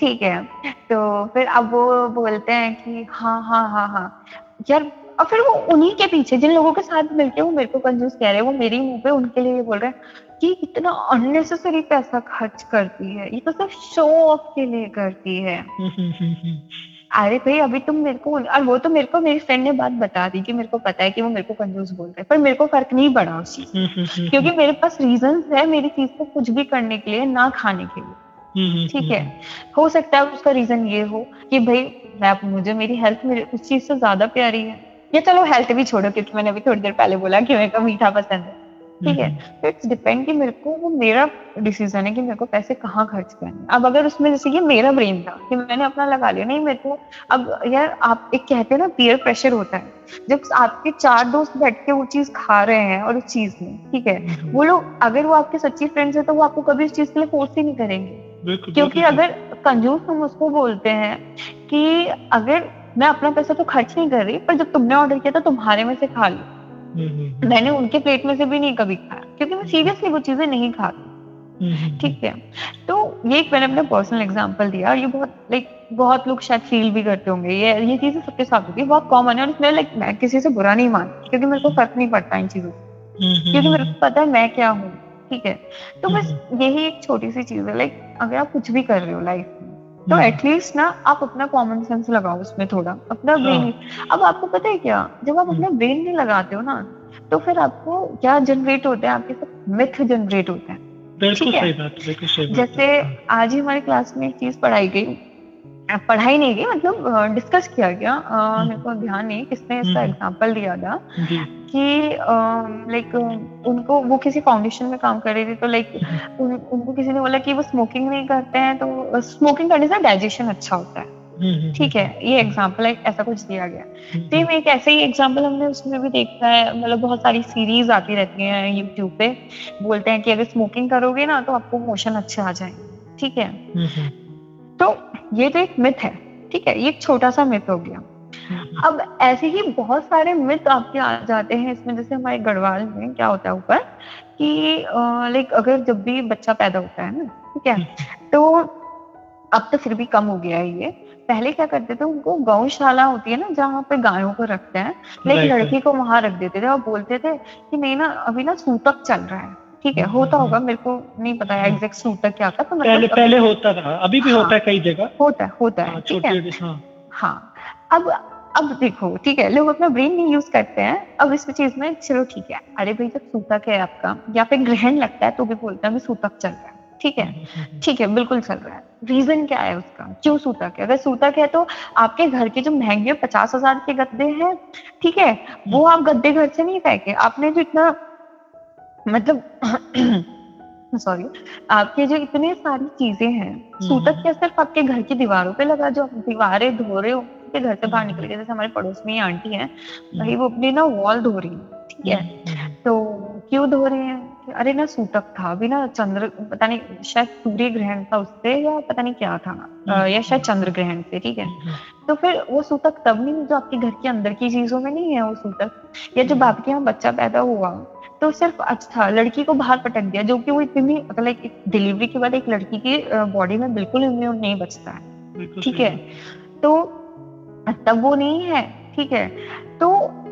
ठीक है। तो फिर अब वो बोलते हैं कि हाँ हाँ हाँ हाँ। यार और फिर वो उन्हीं के पीछे जिन लोगों के साथ मिलके वो मेरे को कंजूस कह रहे हैं वो मेरी मुँह पे उनके लिए बोल रहे हैं कि इतना अननेसेसरी पैसा खर्च करती है ये तो सिर्फ़ शो ऑफ़ के लिए करती है। अरे भाई अभी तुम मेरे को और वो तो मेरे को मेरी फ्रेंड ने बात बता दी कि मेरे को पता है कि वो मेरे को कंजूस बोल रहे हैं पर मेरे को फ़र्क नहीं पड़ा उस चीज़ क्योंकि मेरे पास रीजन है मेरी चीज़ को कुछ भी करने के लिए ना खाने के लिए। ठीक है? हो सकता है उसका रीजन ये हो कि भाई मैं मुझे मेरी हेल्थ मेरे उस चीज़ से ज़्यादा प्यारी है। या चलो हेल्थ भी छोड़ो क्योंकि मैंने अभी थोड़ी देर पहले बोला कि मेरे को मीठा पसंद है। ठीक है? तो इट्स डिपेंड कि मेरे को वो मेरा डिसीज़न है कि मेरे को पैसे कहाँ खर्च करने अब अगर उसमें जैसे कि मेरा ब्रेन था कि मैंने अपना लगा लिया नहीं मेरे को अब यार आप एक कहते हैं ना पीयर प्रेशर होता है। जब आपके चार दोस्त बैठ के वो चीज़ खा रहे हैं और उस चीज़ में ठीक है? वो लोग अगर वो आपके सच्ची फ्रेंड्स है तो वो आपको कभी उस चीज़ के लिए फोर्स ही नहीं करेंगे। क्योंकि अगर कंजूस हम उसको बोलते हैं कि अगर मैं अपना पैसा तो खर्च नहीं कर रही पर जब तुमने ऑर्डर किया था तुम्हारे में से खा लिया मैंने उनके प्लेट में से भी नहीं कभी खाया क्योंकि मैं सीरियसली वो चीज़ें नहीं खाती। ठीक है? तो ये एक मैंने अपना पर्सनल एग्जांपल दिया और ये बहुत लाइक बहुत लोग शायद फील भी करते होंगे। ये ये चीज़ें सबके साथ होती है बहुत कॉमन है और इसमें लाइक मैं किसी से बुरा नहीं मानती क्योंकि मेरे को फ़र्क नहीं पड़ता इन चीज़ों से। क्योंकि मेरे को पता है मैं क्या हूँ ठीक है? तो बस यही एक छोटी सी चीज़ है लाइक अगर आप कुछ भी कर रहे हो लाइफ में तो एटलीस्ट ना आप अपना कॉमन सेंस लगाओ उसमें थोड़ा अपना ब्रेन हाँ. अब आपको पता है क्या जब आप अपना ब्रेन नहीं लगाते हो ना तो फिर आपको क्या जनरेट होता है? आपके साथ मिथ जनरेट होता है। बिल्कुल सही बात बिल्कुल सही बात। जैसे हाँ। आज ही हमारी क्लास में एक चीज़ पढ़ाई गई। पढ़ाई नहीं गई मतलब डिस्कस किया गया। हम्म। मेरे को ध्यान नहीं किसने इसका एग्जांपल हम्म। दिया था कि लाइक उनको वो किसी फाउंडेशन में काम कर रही थी तो लाइक हम्म। उन, उनको किसी ने बोला कि वो स्मोकिंग नहीं करते हैं तो स्मोकिंग करने से डाइजेशन अच्छा होता है। ठीक है ये एग्ज़ाम्पल ऐसा कुछ दिया गया। सेम एक ऐसे ही एग्ज़ाम्पल हमने उसमें भी देखा है मतलब बहुत सारी सीरीज़ आती रहती हैं यूट्यूब पे बोलते हैं कि अगर स्मोकिंग करोगे ना तो आपको मोशन अच्छे आ जाएँगे। ठीक है? तो ये तो एक मिथ है ठीक है? ये एक छोटा सा मिथ हो गया। हम्म। अब ऐसे ही बहुत सारे मिथ आपके आ जाते हैं इसमें जैसे हमारे गढ़वाल में क्या होता है ऊपर कि लाइक अगर जब भी बच्चा पैदा होता है ना ठीक है? हम्म। तो अब तो फिर भी कम हो गया है ये। पहले क्या करते थे उनको गौशाला होती है ना जहाँ पे गायों को रखते हैं लेकिन लड़की को वहाँ रख देते थे और बोलते थे कि नहीं ना अभी ना सूतक चल रहा है। ठीक है होता होगा मेरे को नहीं पता है एग्जैक्ट सूट क्या था तो मतलब पहले पहले होता था अभी भी हाँ, होता है कई जगह। होता है होता है हाँ, ठीक है। हाँ, हाँ अब अब देखो ठीक है लोग अपना ब्रेन नहीं यूज़ करते हैं अब इस चीज़ में चलो ठीक है अरे भाई जब सूतक है आपका या फिर ग्रहण लगता है तो भी बोलते हैं सूतक चल रहा है। ठीक है? हम्म, हम्म, हम्म। ठीक है बिल्कुल चल रहा है। रीजन क्या है उसका? क्यों सूतक है? अगर सूतक है तो आपके घर के जो महँगे पचास हज़ार के गद्दे हैं ठीक है वो आप गद्दे घर से नहीं फेंके आपने जो इतना मतलब सॉरी आपके जो इतने सारी चीज़ें हैं हम्म, सूतक हम्म। क्या सिर्फ़ आपके घर की दीवारों पे लगा जो आप दीवारें धो रहे हो के घर से बाहर हम्म, निकल के जैसे हमारे पड़ोस में आंटी है भाई वो अपनी ना वॉल धो रही है ठीक है? तो क्यों धो रहे हैं? अरे ना सूतक था अभी ना चंद्र पता नहीं शायद सूर्य ग्रहण था उससे या पता नहीं क्या था या शायद चंद्र ग्रहण से ठीक है? तो फिर वो सूतक तब नहीं जो आपके घर के अंदर की चीज़ों में नहीं है वो सूतक या जब आपके यहाँ बच्चा पैदा हुआ तो सिर्फ़ अच्छा लड़की को बाहर पटक दिया जो कि वो इतनी लाइक डिलीवरी के बाद एक लड़की की बॉडी में बिल्कुल इम्यून नहीं बचता है। ठीक है? तो तब वो नहीं है ठीक है? तो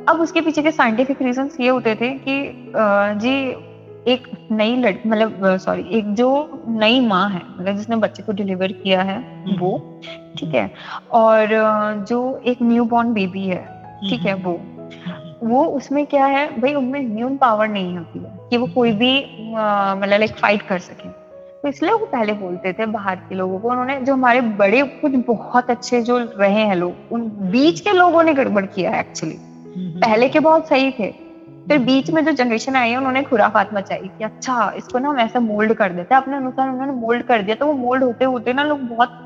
अब उसके पीछे के साइंटिफिक रीजन ये होते थे कि जी एक नई लड़की मतलब सॉरी एक जो नई माँ है मतलब जिसने बच्चे को डिलीवर किया है हम्म, वो। ठीक है? और जो एक न्यू बॉर्न बेबी है ठीक है हम्म, वो वो उसमें क्या है भाई उनमें इम्यून पावर नहीं होती है कि वो कोई भी मतलब लाइक फाइट कर सके। तो इसलिए वो पहले बोलते थे बाहर के लोगों को उन्होंने जो हमारे बड़े कुछ बहुत अच्छे जो रहे हैं लोग उन बीच के लोगों ने गड़बड़ किया है एक्चुअली। पहले के बहुत सही थे। फिर बीच में जो जनरेशन आई है उन्होंने खुराफात मचाई कि अच्छा इसको ना हम ऐसा मोल्ड कर देते हैं। अपने अनुसार उन्होंने मोल्ड कर दिया तो वो मोल्ड होते होते ना लोग बहुत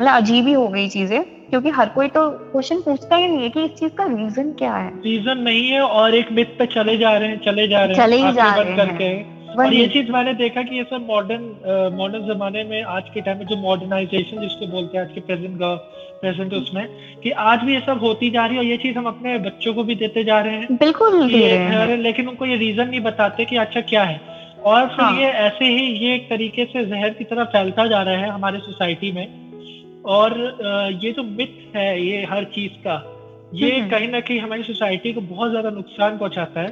मतलब अजीब ही हो गई चीज़ें क्योंकि हर कोई तो क्वेश्चन पूछता ही नहीं है कि इस चीज़ का रीजन क्या है। रीजन नहीं है और एक मिथ पे चले जा रहे हैं चले जा रहे हैं चले ही जा रहे करके। और ये चीज़ मैंने देखा कि ये सब मॉडर्न मॉडर्न जमाने में आज के टाइम में जो मॉडर्नाइजेशन जिसको बोलते हैं आज के प्रेजेंट प्रेजेंट उसमें कि आज भी ये सब होती जा रही है और ये चीज़ हम अपने बच्चों को भी देते जा रहे हैं बिल्कुल दे रहे हैं। लेकिन उनको ये रीजन नहीं बताते कि अच्छा क्या है। और फिर हाँ. ये ऐसे ही ये एक तरीके से जहर की तरह फैलता जा रहा है हमारे सोसाइटी में। और ये जो मिथ है ये हर चीज़ का। ये हम्म। कहीं ना कहीं हमारी सोसाइटी को बहुत ज़्यादा नुकसान पहुंचाता है।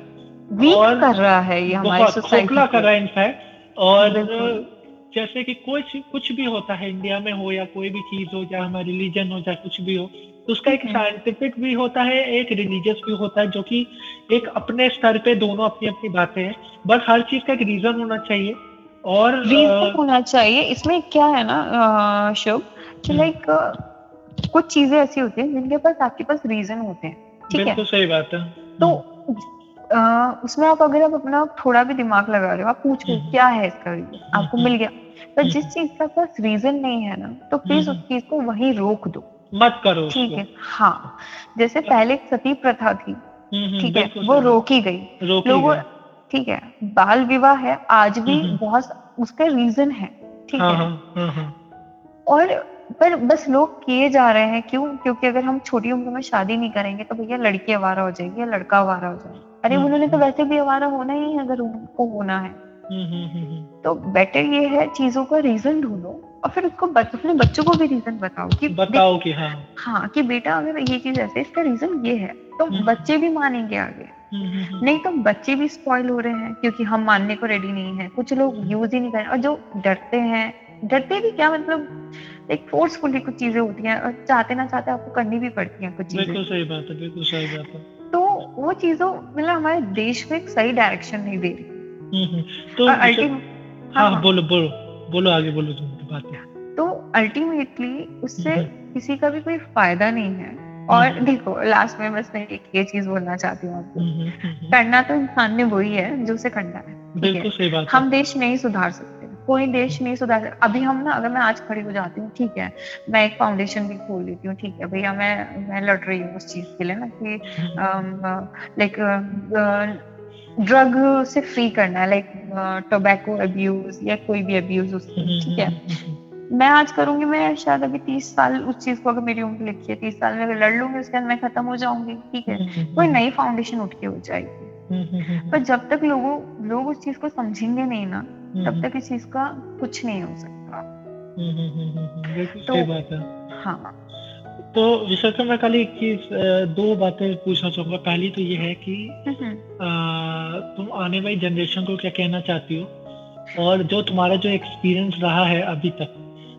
और कर रहा है ये हमारी सोसाइटी कर रहा है इनफैक्ट और जैसे कि कोई कुछ भी होता है इंडिया में हो या कोई भी चीज़ हो या हमारा रिलीजन हो चाहे कुछ भी हो तो उसका एक साइंटिफिक हम्म। भी होता है एक रिलीजियस भी होता है जो कि एक अपने स्तर पे दोनों अपनी अपनी बातें हैं। बस हर चीज़ का एक रीजन होना चाहिए। और रीजन होना चाहिए। इसमें क्या है ना शुभ? कि लाइक हम्म। कुछ चीज़ें ऐसी होती हैं जिनके पास आपके पास रीजन होते हैं ठीक है? सही बात है। तो आ, उसमें आप अगर आप अपना थोड़ा भी दिमाग लगा रहे हो आप पूछ रहे हो हम्म। क्या है इसका रीजन आपको मिल गया। पर जिस चीज़ का पास रीजन नहीं है ना तो प्लीज़ उस चीज़ को वहीं रोक दो। मत करो ठीक है? हाँ। जैसे पहले सती प्रथा थी हम्म, हम्म, ठीक है? वो रोकी गई। लोगों ठीक है? बाल विवाह है आज भी हम्म, बहुत उसका रीजन है ठीक हाँ, है हाँ, हाँ, और पर बस लोग किए जा रहे हैं क्यों? क्योंकि अगर हम छोटी उम्र में शादी नहीं करेंगे तो भैया लड़की आवारा हो जाएगी या लड़का आवारा हो जाएगा। अरे उन्होंने तो वैसे भी आवारा होना ही है अगर उनको होना है। तो बेटर ये है चीज़ों का रीजन ढूंढो और फिर उसको बच, अपने बच्चों को भी रीजन बताओ कि बताओ कि हाँ। हाँ कि बेटा अगर ये चीज़ ऐसे इसका रीजन ये है तो हम्म। बच्चे भी मानेंगे आगे। हम्म, हम्म, नहीं तो बच्चे भी स्पॉइल हो रहे हैं क्योंकि हम मानने को रेडी नहीं है। कुछ लोग यूज़ ही नहीं कर और जो डरते हैं डरते भी क्या? मतलब एक फोर्सफुली कुछ चीज़ें होती हैं और चाहते ना चाहते आपको करनी भी पड़ती हैं कुछ चीज़ें। बिल्कुल सही बात है बिल्कुल सही बात है। तो वो चीज़ों मतलब हमारे देश में एक सही डायरेक्शन नहीं दे रही। तो हाँ, हाँ बोलो बोलो बोलो आगे बोलो तुम बात तो अल्टीमेटली उससे हम्म। किसी का भी कोई फ़ायदा नहीं है। और हम्म। देखो लास्ट में बस मैं एक ये चीज़ बोलना चाहती हूँ आपको। हम्म, करना तो इंसान ने वही है जो उसे करना है बिल्कुल सही बात हम देश नहीं सुधार सकते। कोई देश नहीं सुधार अभी हम ना अगर मैं आज खड़ी हो जाती हूँ ठीक है मैं एक फाउंडेशन भी खोल लेती हूँ ठीक है भैया मैं मैं लड़ रही हूँ उस चीज़ के लिए ना कि लाइक ड्रग से फ्री करना है लाइक टोबैको अब्यूज या कोई भी अब्यूज उससे ठीक है। मैं आज करूँगी मैं शायद अभी तीस साल उस चीज़ को अगर मेरी उम्र लिखी है तीस साल में अगर लड़ लूँगी उसके बाद मैं खत्म हो जाऊँगी ठीक है। हम्म, हम्म, कोई हम्म। नई फाउंडेशन उठ के हो जाएगी। पर जब तक लोगों लोग उस चीज़ को समझेंगे नहीं ना तब तक इस चीज़ का कुछ नहीं हो सकता। तो हाँ। तो विशेष मैं खाली एक चीज़ दो बातें पूछना चाहूँगा। पहली तो ये है कि आ, तुम आने वाली जनरेशन को क्या कहना चाहती हो? और जो तुम्हारा जो एक्सपीरियंस रहा है अभी तक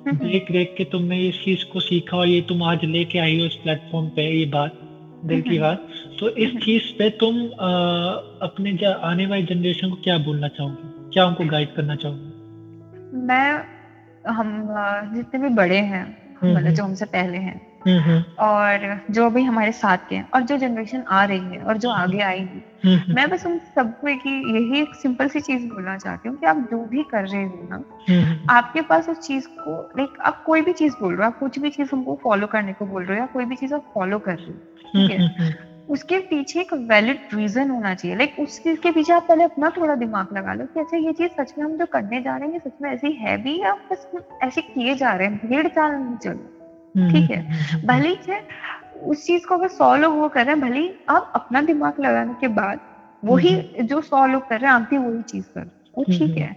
देख देख के तुमने इस चीज़ को सीखा और ये तुम आज लेके आई हो इस प्लेटफॉर्म पे ये बात दिल की बात। तो इस चीज़ पे तुम आ, अपने आने वाली जनरेशन को क्या बोलना चाहोगे? क्या उनको गाइड करना चाहोगे? मैं हम जितने भी बड़े हैं मतलब जो हमसे पहले हैं और जो भी हमारे साथ के हैं और जो जनरेशन आ रही है और जो आगे आएगी मैं बस उन सबको एक यही एक सिंपल सी चीज़ बोलना चाहती हूँ कि आप जो भी कर रहे हो ना आपके पास उस चीज़ को लाइक आप कोई भी चीज़ बोल रहे हो आप कुछ भी चीज़ हमको फॉलो करने को बोल रहे हो या कोई भी चीज़ आप फॉलो कर रहे हो ठीक है? उसके पीछे एक वैलिड रीजन होना चाहिए। लाइक उस चीज़ के पीछे आप पहले अपना थोड़ा दिमाग लगा लो कि अच्छा ये चीज़ सच में हम जो करने जा रहे हैं सच में ऐसी है भी या बस ऐसे किए जा रहे हैं भीड़ चाल नहीं चलो हम्म, ठीक है? हम्म, हम्म, भले ही उस चीज़ को अगर सौ लोग वो कर रहे हैं भले ही आप अपना दिमाग लगाने के बाद वही जो सौ लोग कर रहे हैं आप भी वही चीज़ कर वो ठीक है।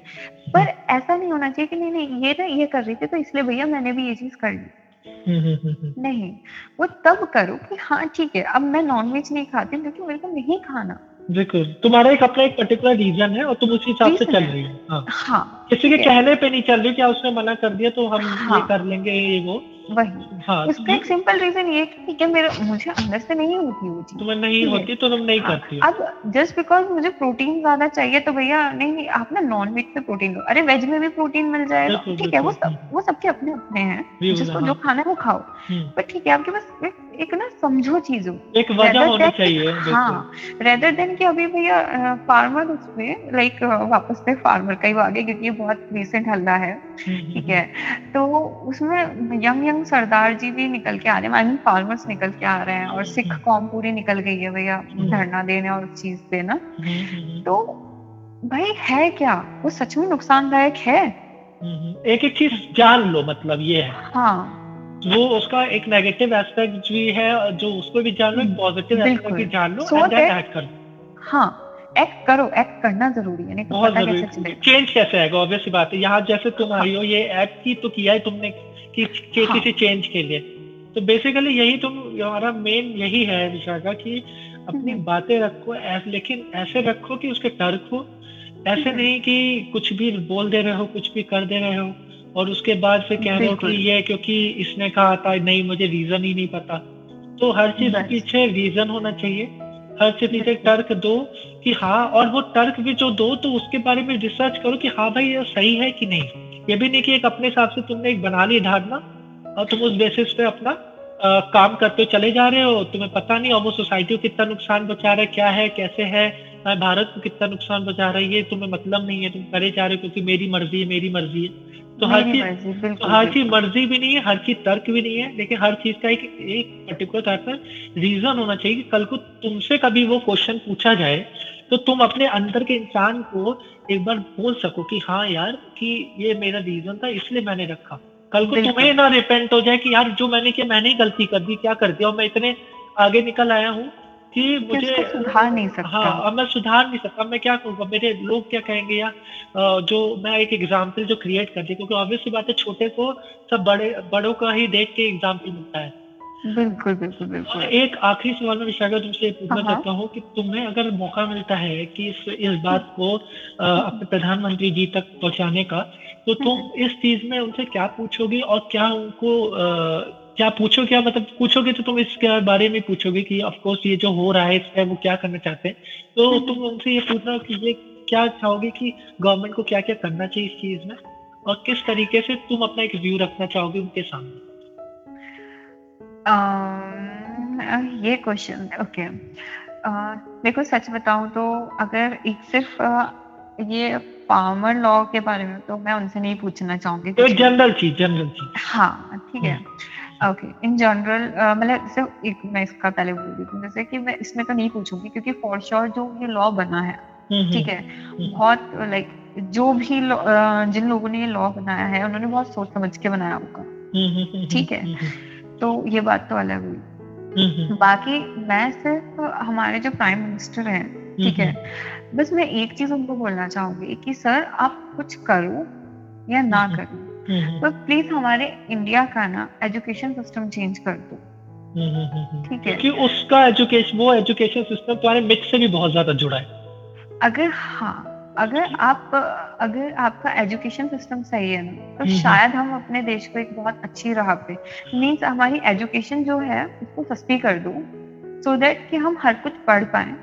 पर ऐसा नहीं होना चाहिए कि नहीं नहीं ये ना ये कर रही थी तो इसलिए भैया मैंने भी ये चीज़ कर ली। नहीं वो तब करो कि हाँ ठीक है अब मैं नॉनवेज नहीं खाती क्योंकि मेरे को नहीं खाना। बिल्कुल तुम्हारा एक अपना एक पर्टिकुलर रीजन है और तुम उस हिसाब से चल रही हो। हाँ, हाँ किसी के कहने पे नहीं चल रही क्या उसने मना कर दिया तो हम हाँ, ये कर लेंगे ये वो। वही। हाँ उसका एक सिंपल रीजन ये कि क्या मेरा मुझे अंदर से नहीं होती वो चीज़। तुम्हें नहीं होती तो तुम नहीं हाँ, करती अब जस्ट बिकॉज़ मुझे प्रोटीन ज़्यादा चाहिए तो भैया नहीं नहीं आप ना नॉन वेज पे प्रोटीन लो अरे वेज में भी प्रोटीन मिल जाएगा। ठीक है वो सब वो सबके अपने अपने हैं। जिसको जो हाँ। खाना है वो खाओ। हम्म। बट ठीक है आपके पास एक ना समझो चीज़ों। एक वजह होनी चाहिए हाँ रेदर देन कि अभी भैया फार्मर उसमें लाइक वापस से फार्मर का ही आगे क्योंकि ये बहुत रिसेंट हल्ला है। हम्म, हम्म, ठीक है तो उसमें यंग यंग सरदार जी भी निकल के आ रहे हैं। आई मीन फार्मर्स निकल के आ रहे हैं और सिख कौम पूरी निकल गई है भैया धरना देने और चीज़ पे ना तो भाई है क्या? वो सच में नुकसानदायक है? एक एक चीज़ जान लो मतलब ये है। हाँ। वो उसका एक नेगेटिव एस्पेक्ट भी है जो उसको भी जान लो पॉजिटिव एस्पेक्ट भी जान लो एंड देन एक्ट कर हाँ एक्ट करो एक्ट करना ज़रूरी है नहीं तो बहुत ज़रूरी चेंज कैसे आएगा ऑब्वियस बात है। यहाँ जैसे तुम आई हो ये एक्ट की तो किया है तुमने। कि, कि हाँ. किसी चेंज के लिए। तो बेसिकली यही तुम हमारा मेन यही है विशाखा कि अपनी हम्म। बातें रखो लेकिन ऐसे रखो कि उसके तर्क हो ऐसे हम्म। नहीं कि कुछ भी बोल दे रहे हो कुछ भी कर दे रहे हो और उसके बाद फिर कह रहे हो कि ये क्योंकि इसने कहा था नहीं मुझे रीजन ही नहीं पता। तो हर चीज़ के पीछे रीजन होना चाहिए। हर चीज़ पीछे तर्क दो कि हाँ और वो तर्क भी जो दो तो उसके बारे में रिसर्च करो कि हाँ भाई ये सही है कि नहीं। ये भी नहीं कि एक अपने हिसाब से तुमने एक बना ली धारणा और तुम उस बेसिस पे अपना आ, काम करते चले जा रहे हो। तुम्हें पता नहीं और वो सोसाइटी को कितना नुकसान बचा रहा है क्या है कैसे है भारत को कितना नुकसान बचा रहा है ये तुम्हें मतलब नहीं है। तुम करे जा रहे हो क्योंकि मेरी मर्ज़ी है मेरी मर्ज़ी है। तो हर चीज़ तो हर चीज़ मर्ज़ी भी नहीं है हर चीज़ तर्क भी नहीं है लेकिन हर चीज़ का एक एक पर्टिकुलर टाइप पर रीजन होना चाहिए कि कल को तुमसे कभी वो क्वेश्चन पूछा जाए तो तुम अपने अंदर के इंसान को एक बार बोल सको कि हाँ यार कि ये मेरा रीजन था इसलिए मैंने रखा। कल को तुम्हें ना रिपेंट हो जाए कि यार जो मैंने किया मैंने ही गलती कर दी क्या कर दिया? और मैं इतने आगे निकल आया हूँ कि मुझे सुधार नहीं सकता। हाँ अब मैं सुधार नहीं सकता। मैं क्या करूँगा मेरे लोग क्या कहेंगे? या जो मैं एक एग्ज़ाम्पल जो क्रिएट कर दी क्योंकि ऑब्वियसली बात है छोटे को सब बड़े बड़ों का ही देख के एग्ज़ाम्पल मिलता है। बिल्कुल बिल्कुल बिल्कुल एक आखिरी सवाल में विशाखा तुमसे पूछना हाँ, हाँ। चाहता हूँ कि तुम्हें अगर मौका मिलता है कि इस इस बात को अपने प्रधानमंत्री जी तक पहुँचाने का तो तुम। इस चीज़ में उनसे क्या पूछोगी और क्या उनको क्या पूछो क्या मतलब पूछोगे तो तुम इसके बारे में पूछोगे कि ऑफ़ कोर्स ये जो हो रहा है इस वो क्या करना चाहते हैं तो। तुम उनसे ये पूछना कि ये क्या चाहोगे कि गवर्नमेंट को क्या क्या करना चाहिए इस चीज़ में और किस तरीके से तुम अपना एक व्यू रखना चाहोगे उनके सामने ये क्वेश्चन ओके देखो सच बताऊँ तो अगर एक सिर्फ़ ये फार्मर लॉ के बारे में तो मैं उनसे नहीं पूछना चाहूँगी तो जनरल चीज़ जनरल चीज़। हाँ ठीक है। हम्म। ओके इन जनरल मतलब जैसे एक मैं इसका पहले बोल देती हूँ जैसे कि मैं इसमें तो नहीं पूछूँगी क्योंकि फॉर श्योर जो ये लॉ बना है ठीक है बहुत लाइक जो भी जिन लोगों ने ये लॉ बनाया है उन्होंने बहुत सोच समझ के बनाया होगा। ठीक है। तो ये बात तो अलग हुई। बाकी मैं सिर्फ़ हमारे जो प्राइम मिनिस्टर हैं ठीक है बस मैं एक चीज़ उनको बोलना चाहूँगी कि सर आप कुछ करो या ना करो तो प्लीज़ हमारे इंडिया का ना एजुकेशन सिस्टम चेंज कर दो। ठीक है। क्योंकि उसका एजुकेशन वो एजुकेशन सिस्टम तुम्हारे मिथ से भी बहुत ज़्यादा जुड़ा है। अगर हाँ अगर आप अगर आपका एजुकेशन सिस्टम सही है ना तो शायद हम अपने देश को एक बहुत अच्छी राह पे मीन्स हमारी एजुकेशन जो है उसको सस्ती कर दो सो so दैट कि हम हर कुछ पढ़ पाए।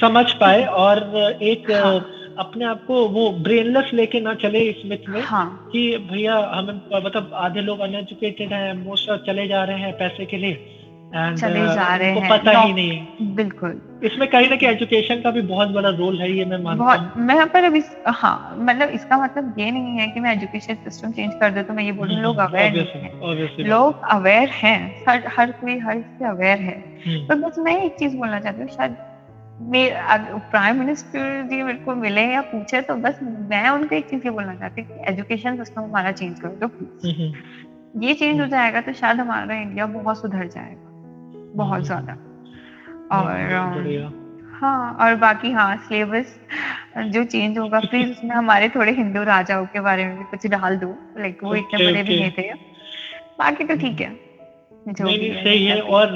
समझ पाए और एक हाँ. अपने आप को वो ब्रेनलेस लेके ना चले इस मिथ में हाँ. कि भैया हमें मतलब आधे लोग अनएजुकेटेड हैं मोस्ट चले जा रहे हैं पैसे के लिए। एंड चले जा uh, रहे हैं। पता ही नहीं। बिल्कुल। इसमें कहीं ना कहीं एजुकेशन का भी बहुत बड़ा रोल है ये मैं मानता हूँ। मैं पर अभी हाँ मतलब इसका मतलब ये नहीं है कि मैं एजुकेशन सिस्टम चेंज कर दे तो मैं ये बोलूँ लोग अवेयर हैं। लोग अवेयर हैं हर हर कोई हर इससे अवेयर है। हम्म। पर बस मैं एक चीज़ बोलना चाहती हूँ शायद प्राइम मिनिस्टर जी मेरे को मिले या पूछे तो बस मैं उनको एक चीज़ ये बोलना चाहती हूँ एजुकेशन सिस्टम हमारा चेंज कर दो ये चेंज हो जाएगा तो शायद हमारा इंडिया बहुत सुधर जाएगा। बहुत ज़्यादा। और हाँ और बाकी हाँ सिलेबस जो चेंज होगा प्लीज़ उसमें हमारे थोड़े हिंदू राजाओं के बारे में भी कुछ डाल दो। लाइक वो इतने बड़े भी नहीं थे। बाकी तो ठीक है। नहीं नहीं सही है। और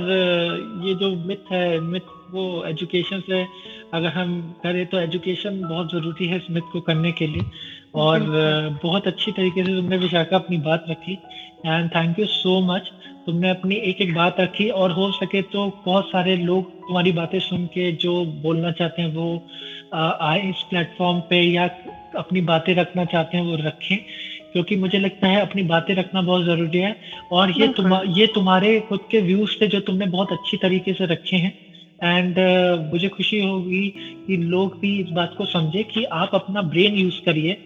ये जो मिथ है मिथ वो एजुकेशन से अगर हम करें तो एजुकेशन बहुत ज़रूरी है इस मिथ को करने के लिए। और बहुत अच्छी तरीके से तुमने विशाखा अपनी बात रखी। And thank you so much तुमने अपनी एक एक बात रखी और हो सके तो बहुत सारे लोग तुम्हारी बातें सुन के जो बोलना चाहते हैं वो आए इस प्लेटफॉर्म पे या अपनी बातें रखना चाहते हैं वो रखें क्योंकि मुझे लगता है अपनी बातें रखना बहुत ज़रूरी है और ये तुम ये तुम्हारे खुद के व्यूज़ थे जो तुमने बहुत अच्छी तरीके से रखे हैं एंड uh, मुझे खुशी होगी कि लोग भी इस बात को समझे कि आप अपना ब्रेन यूज़ करिए।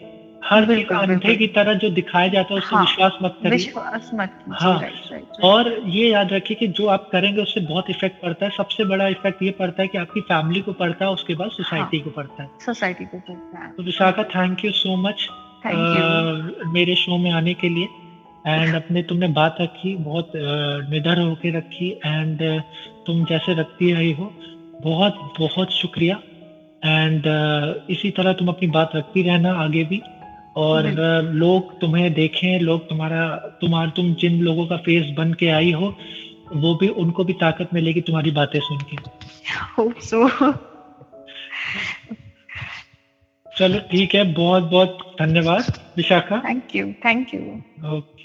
हर एक अंधे की तरह जो दिखाया जाता है उसको हाँ, विश्वास मत करिए। विश्वास मत हाँ राइट, राइट, और ये याद रखिए कि जो आप करेंगे उससे बहुत इफ़ेक्ट पड़ता है। सबसे बड़ा इफ़ेक्ट ये पड़ता है कि आपकी फैमिली को पड़ता है उसके बाद सोसाइटी हाँ, को पड़ता है। सोसाइटी को पड़ता है। तो Vishakha thank you so much मेरे शो में आने के लिए। एंड अपने तुमने बात रखी बहुत निडर होके रखी। एंड तुम जैसे रखती रही हो। बहुत बहुत शुक्रिया। एंड इसी तरह तुम अपनी बात रखती रहना आगे भी। और लोग तुम्हें देखें लोग तुम्हारा तुम्हार तुम जिन लोगों का फेस बन के आई हो वो भी उनको भी ताकत मिलेगी तुम्हारी बातें सुन के। So. चलो ठीक है बहुत बहुत धन्यवाद Vishakha. Thank you thank you okay